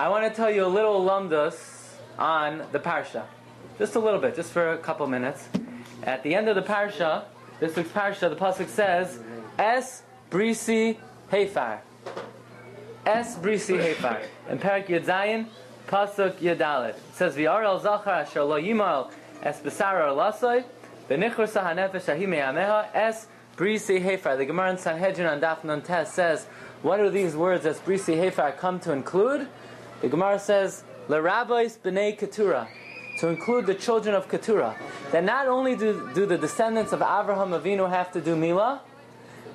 I want to tell you a little lumdus on the parsha. Just a little bit, just for a couple minutes. At the end of the parsha, this week's parsha, the pasuk says, "Es brisi hefar." Es brisi hefar. In Parak Yud Zayin, pasuk Yadalit. It says, "V'yarel zachar asher lo yimal es besara lasoi, v'nichur sahanefesh ahi me'ameha es brisi hefar." The Gemara in Sanhedrin on Daf Nun says, "What do these words as brisi hefar come to include?" The Gemara says, "L'rabbis b'nei Keturah, to include the children of Keturah. That not only do, do the descendants of Avraham Avinu have to do Mila,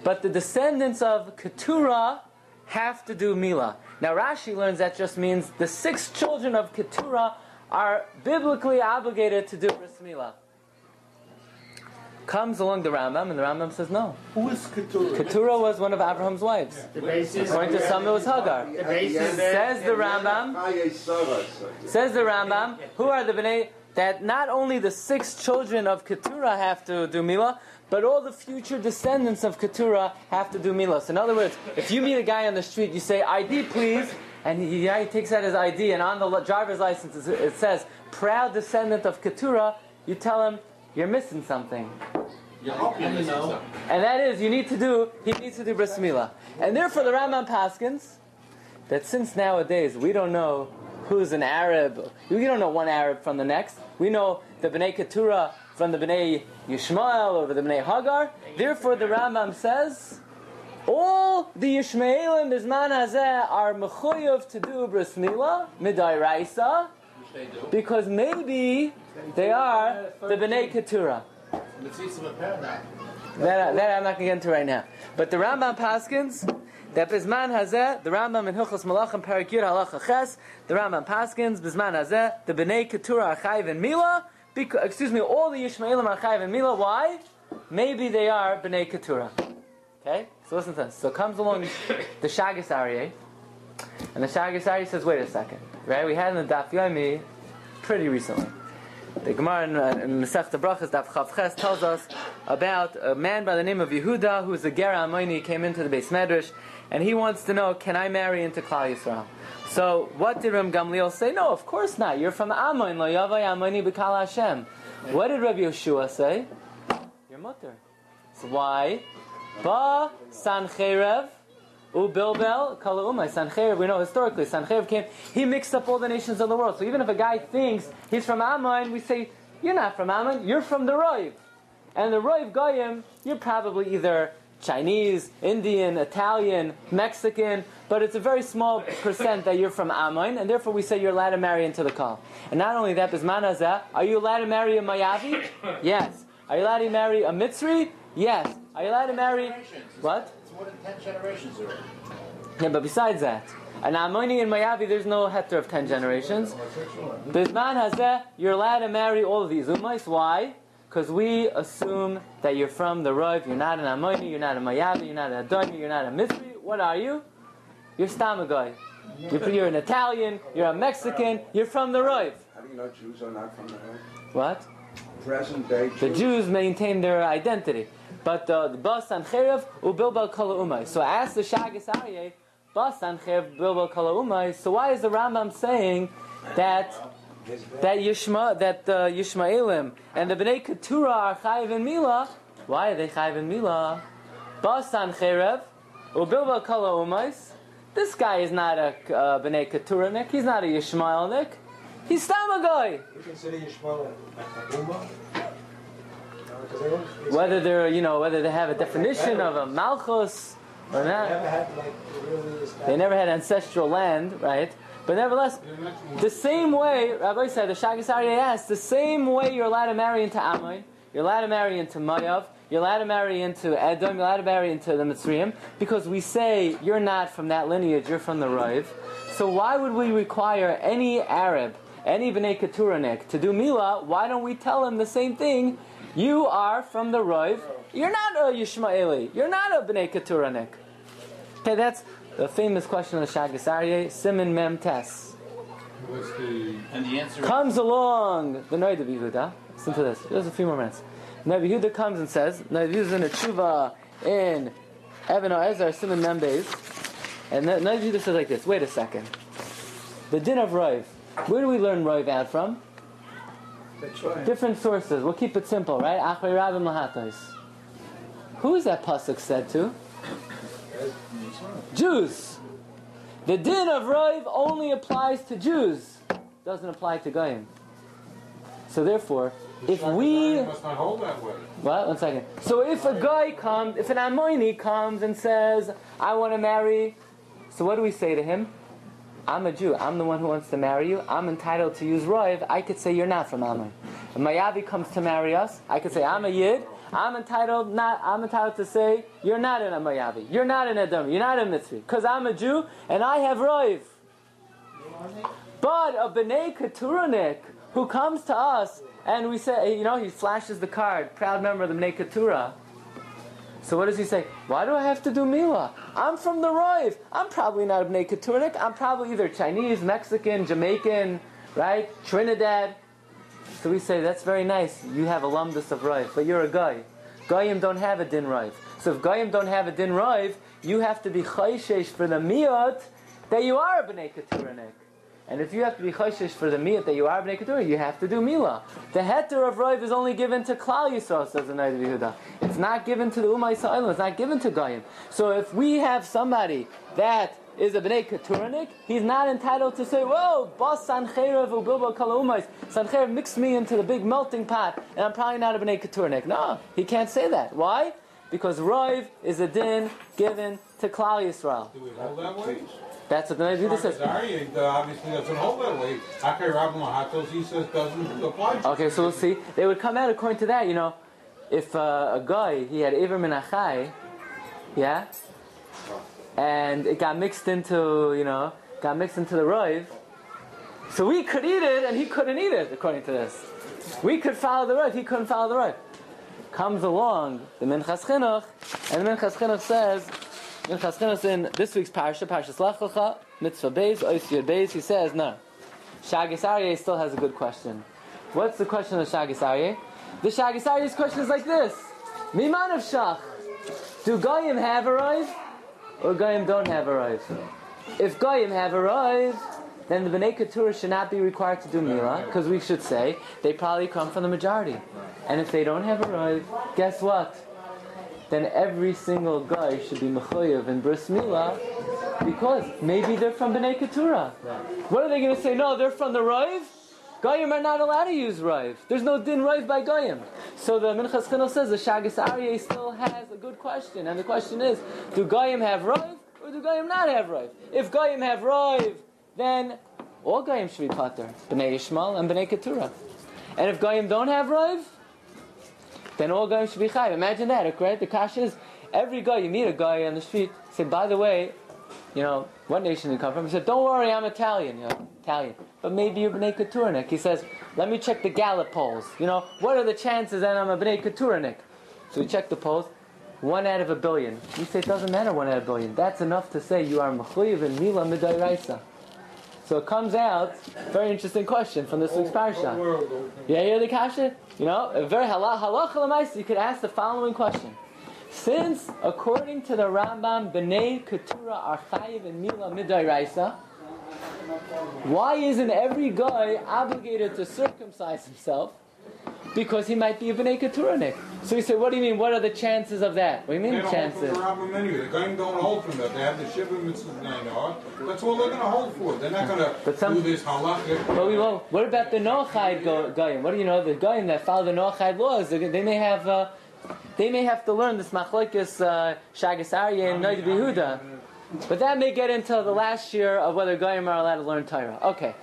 but the descendants of Keturah have to do Mila. Now Rashi learns that just means the six children of Keturah are biblically obligated to do Bris Mila. Comes along the Rambam, and the Rambam says no. Who is Keturah? Keturah was one of Abraham's wives. The basis. According to some, it was Hagar. The basis. Says the Rambam. Says the Rambam, who are the Bnei that not only the six children of Keturah have to do Mila, but all the future descendants of Keturah have to do Mila. So in other words, if you meet a guy on the street, you say, ID please, and he, yeah, he takes out his ID, and on the driver's license it says, proud descendant of Keturah, you tell him, you're missing something. And that is, you need to do, he needs to do bris milah. And therefore the Rambam Paskins, that since nowadays we don't know who's an Arab, we don't know one Arab from the next. We know the Bnei Keturah from the Bnei Yishmael or the Bnei Hagar. Therefore the Rambam says, all the Yishmaelim Bisman Hazeh are mechuyev to do bris milah, midai raisa, because maybe they are the Bnei Keturah. That, that I'm not going to get into right now. But the Rambam Paskins, that Bisman Hazeh, the Rambam in Hilchos Malachim Parak Yud Halacha Ches, the Rambam Paskins, Bisman Hazeh, the Bnei Keturah Achayv and Mila, because, excuse me, all the Yishmaelim are and Mila, why? Maybe they are Bnei Keturah. Okay? So listen to this. So comes along the Shagas Aryeh, and the Shagas Aryeh says, wait a second, right? We had in the Daf Yomi pretty recently. The Gemara in, uh, in Masechta Brachas Daf Chav Ches tells us about a man by the name of Yehuda who is a Gera Amoini came into the base Medrash and he wants to know, can I marry into Klal Yisrael? So what did Ram Gamliel say? No, of course not. You're from Amoin, lo yavai Amoini b'kal Hashem. What did Rabbi Yehoshua say? Your mother. So why? Ba Sancherev U Bilbel Kala Umay. Sancherev, we know historically, Sancherev came, he mixed up all the nations of the world. So even if a guy thinks he's from Ammon, we say, you're not from Ammon, you're from the Roiv. And the Roiv Goyim, you're probably either Chinese, Indian, Italian, Mexican, but it's a very small percent that you're from Ammon, and therefore we say you're allowed to marry into the Kal. And not only that, Bismanazah, are you allowed to marry a Mayavi? Yes. Are you allowed to marry a Mitzri? Yes. Are you allowed to marry what? It's more than 10 generations already. Yeah, but besides that, an Ammoni and Mayavi, there's no heter of ten generations. Bisman Hazeh, you're allowed to marry all of these ummais. Why? Because we assume that you're from the Rav, you're not an Ammoni, you're not a Mayavi, you're not an Adoni, you're not a Misri. What are you? You're Stamagoy. You're, you're an Italian, you're a Mexican, you're from the Rav. How do you know Jews are not from the hood? What? Present day The Jews. Jews maintain their identity. But uh, the Bas and Cherev ubilbal kala umay. So I asked the Shagas Aryeh, Bas and Cherev bilbal kala umay. So why is the Rambam saying that that Yishma that uh, Yishmaelim and the Bnei Keturah are chayiv in Mila? Why are they chayiv in Mila? Bas and Cherev ubilbal kala umay. This guy is not a uh, Bnei Keturah Nick. He's not a He's a Uma? Whether they're, you know, whether they have a definition of a malchus or not. They never had ancestral land, right? But nevertheless, the same way, Rabbi said, the Shagas Aryeh asked, the same way you're allowed to marry into Ammon, you're allowed to marry into Mayav, you're allowed to marry into Edom, you're allowed to marry into the Mitzrayim, because we say you're not from that lineage, you're from the Rive. So why would we require any Arab, any B'nai Keturanik to do Mila? Why don't we tell him the same thing? You are from the Rive, you're not a Yishmaeli, you're not a B'nai Keturanik. Okay, that's the famous question of the Shagas Aryeh, Simon Mem Tes. The And the answer Comes along the Noda B'Yehuda. Listen to this. Just a few more minutes. Noid Yehuda comes and says, Noid Yehuda is in a tshuva in Even HaEzer Simon Mem Beis. And Noid Yehuda says like this, wait a second. the din of Rive. Where do we learn Rive out from? Different sources. We'll keep it simple, right? Achrei Rabim Lahatos. Who is that pasuk said to? Jews. The din of Rive only applies to Jews. Doesn't apply to Goyim. So therefore, if we must not hold that way. what? One second. So if a guy comes, if an Ammoni comes and says, "I want to marry," so what do we say to him? I'm a Jew. I'm the one who wants to marry you. I'm entitled to use Roiv. I could say you're not from Ammon. If Mayavi comes to marry us, I could say I'm a Yid. I'm entitled not. I'm entitled to say you're not in a Mayavi. You're not in Edom. You're not in Mitzri. Because I'm a Jew and I have Roiv. But a B'nai Keturanik who comes to us and we say, you know, he flashes the card, proud member of the B'nai Keturah. So what does he say? Why do I have to do Mila? I'm from the Roiv. I'm probably not a B'nai Keturnik. I'm probably either Chinese, Mexican, Jamaican, right? Trinidad. So we say, that's very nice. You have a of Roiv, but you're a guy. Goyim don't have a din Roiv. So if Goyim don't have a din Roiv, you have to be chayshesh for the miyot that you are a B'nai Keturnik. And if you have to be chayshish for the miyat that you are b'nei keturah, you have to do mila. The heter of roiv is only given to klal yisrael, says the Noda B'Yehuda. It's not given to the umay Yisrael. It's not given to goyim. So if we have somebody that is a b'nei keturanik, he's not entitled to say, "Whoa, bas sancherev ubilbo kala umais." Sancherev mixed me into the big melting pot, and I'm probably not a b'nei keturanik. No, he can't say that. Why? Because roiv is a din given to klal yisrael. Do we hold that way? That's what the Noda B'Yehuda says. Sorry, uh, obviously doesn't hold that way. Akai Rabbi Mahatos, he says doesn't apply. to Okay, so we'll see. They would come out according to that, you know. If uh, a guy, he had Iver Menachai, yeah, and it got mixed into, you know, got mixed into the Roiv, so we could eat it and he couldn't eat it, according to this. We could follow the Roiv, he couldn't follow the Roiv. Comes along the Minchas Chinuch, and the Minchas Chinuch says, Minchas Chinuch in this week's parsha, Parshas Lech Lecha, Mitzvah Beis, Ois Yud Beis, he says, no. Shagis Aryeh still has a good question. What's the question of Shagis Aryeh? The Shagis Aryeh's question is like this. Miman of Shach. Do Goyim have a Rive? Or Goyim don't have a Rive? If Goyim have a Rive, then the B'nai Keturah should not be required to do Mila, because we should say they probably come from the majority. And if they don't have a Rive, guess what? Then every single guy should be Mechoyev in Bris Mila, because maybe they're from B'nai Keturah. What are they going to say? No, they're from the Rive? Goyim are not allowed to use Rive. There's no din Rive by Goyim. So the Minchas Chinuch says the Shagis Aryeh still has a good question. And the question is, do Goyim have Rive or do Goyim not have Rive? If Goyim have Rive, then all Goyim should be Pater. B'nai Yishmael and B'nai Keturah. And if Goyim don't have Rive, then all Goyim should be Chayiv. Imagine that, right? The Kash is, every guy, you meet a guy on the street, say, by the way, you know, what nation you come from? He said, don't worry, I'm Italian, you know, Italian. But maybe you're B'nai Keturnik. He says, let me check the Gallup polls. You know, what are the chances that I'm a B'nai Keturnik? So we check the polls. One out of a billion. You say it doesn't matter one out of a billion. That's enough to say you are Mechuyev and Mila Midai Raisa. So it comes out, very interesting question from this week's parsha. Yeah, you're the kasha? You know, a very halach halach you could ask the following question. Since, according to the Rambam, B'nai Keturah are chayiv and Mila Midai Raisa, why isn't every guy obligated to circumcise himself? Because he might be a B'nai Keturahnik. So you say, what do you mean? What are the chances of that? What do you mean They mean don't hold for anyway. The Goyim don't hold from that. They have the Shiva Mitzvah. That's all they're going to hold for. They're not going to some- do this halakha. But we won't. What about the Noachide go- Goyim? What do you know? The Goyim that follow the Noachide laws, they they may have, uh, they may have to learn this Machlokes uh, Shagas Aryeh and Noda B'Yehuda. But that may get into the last year of whether Goyim are allowed to learn Torah. Okay.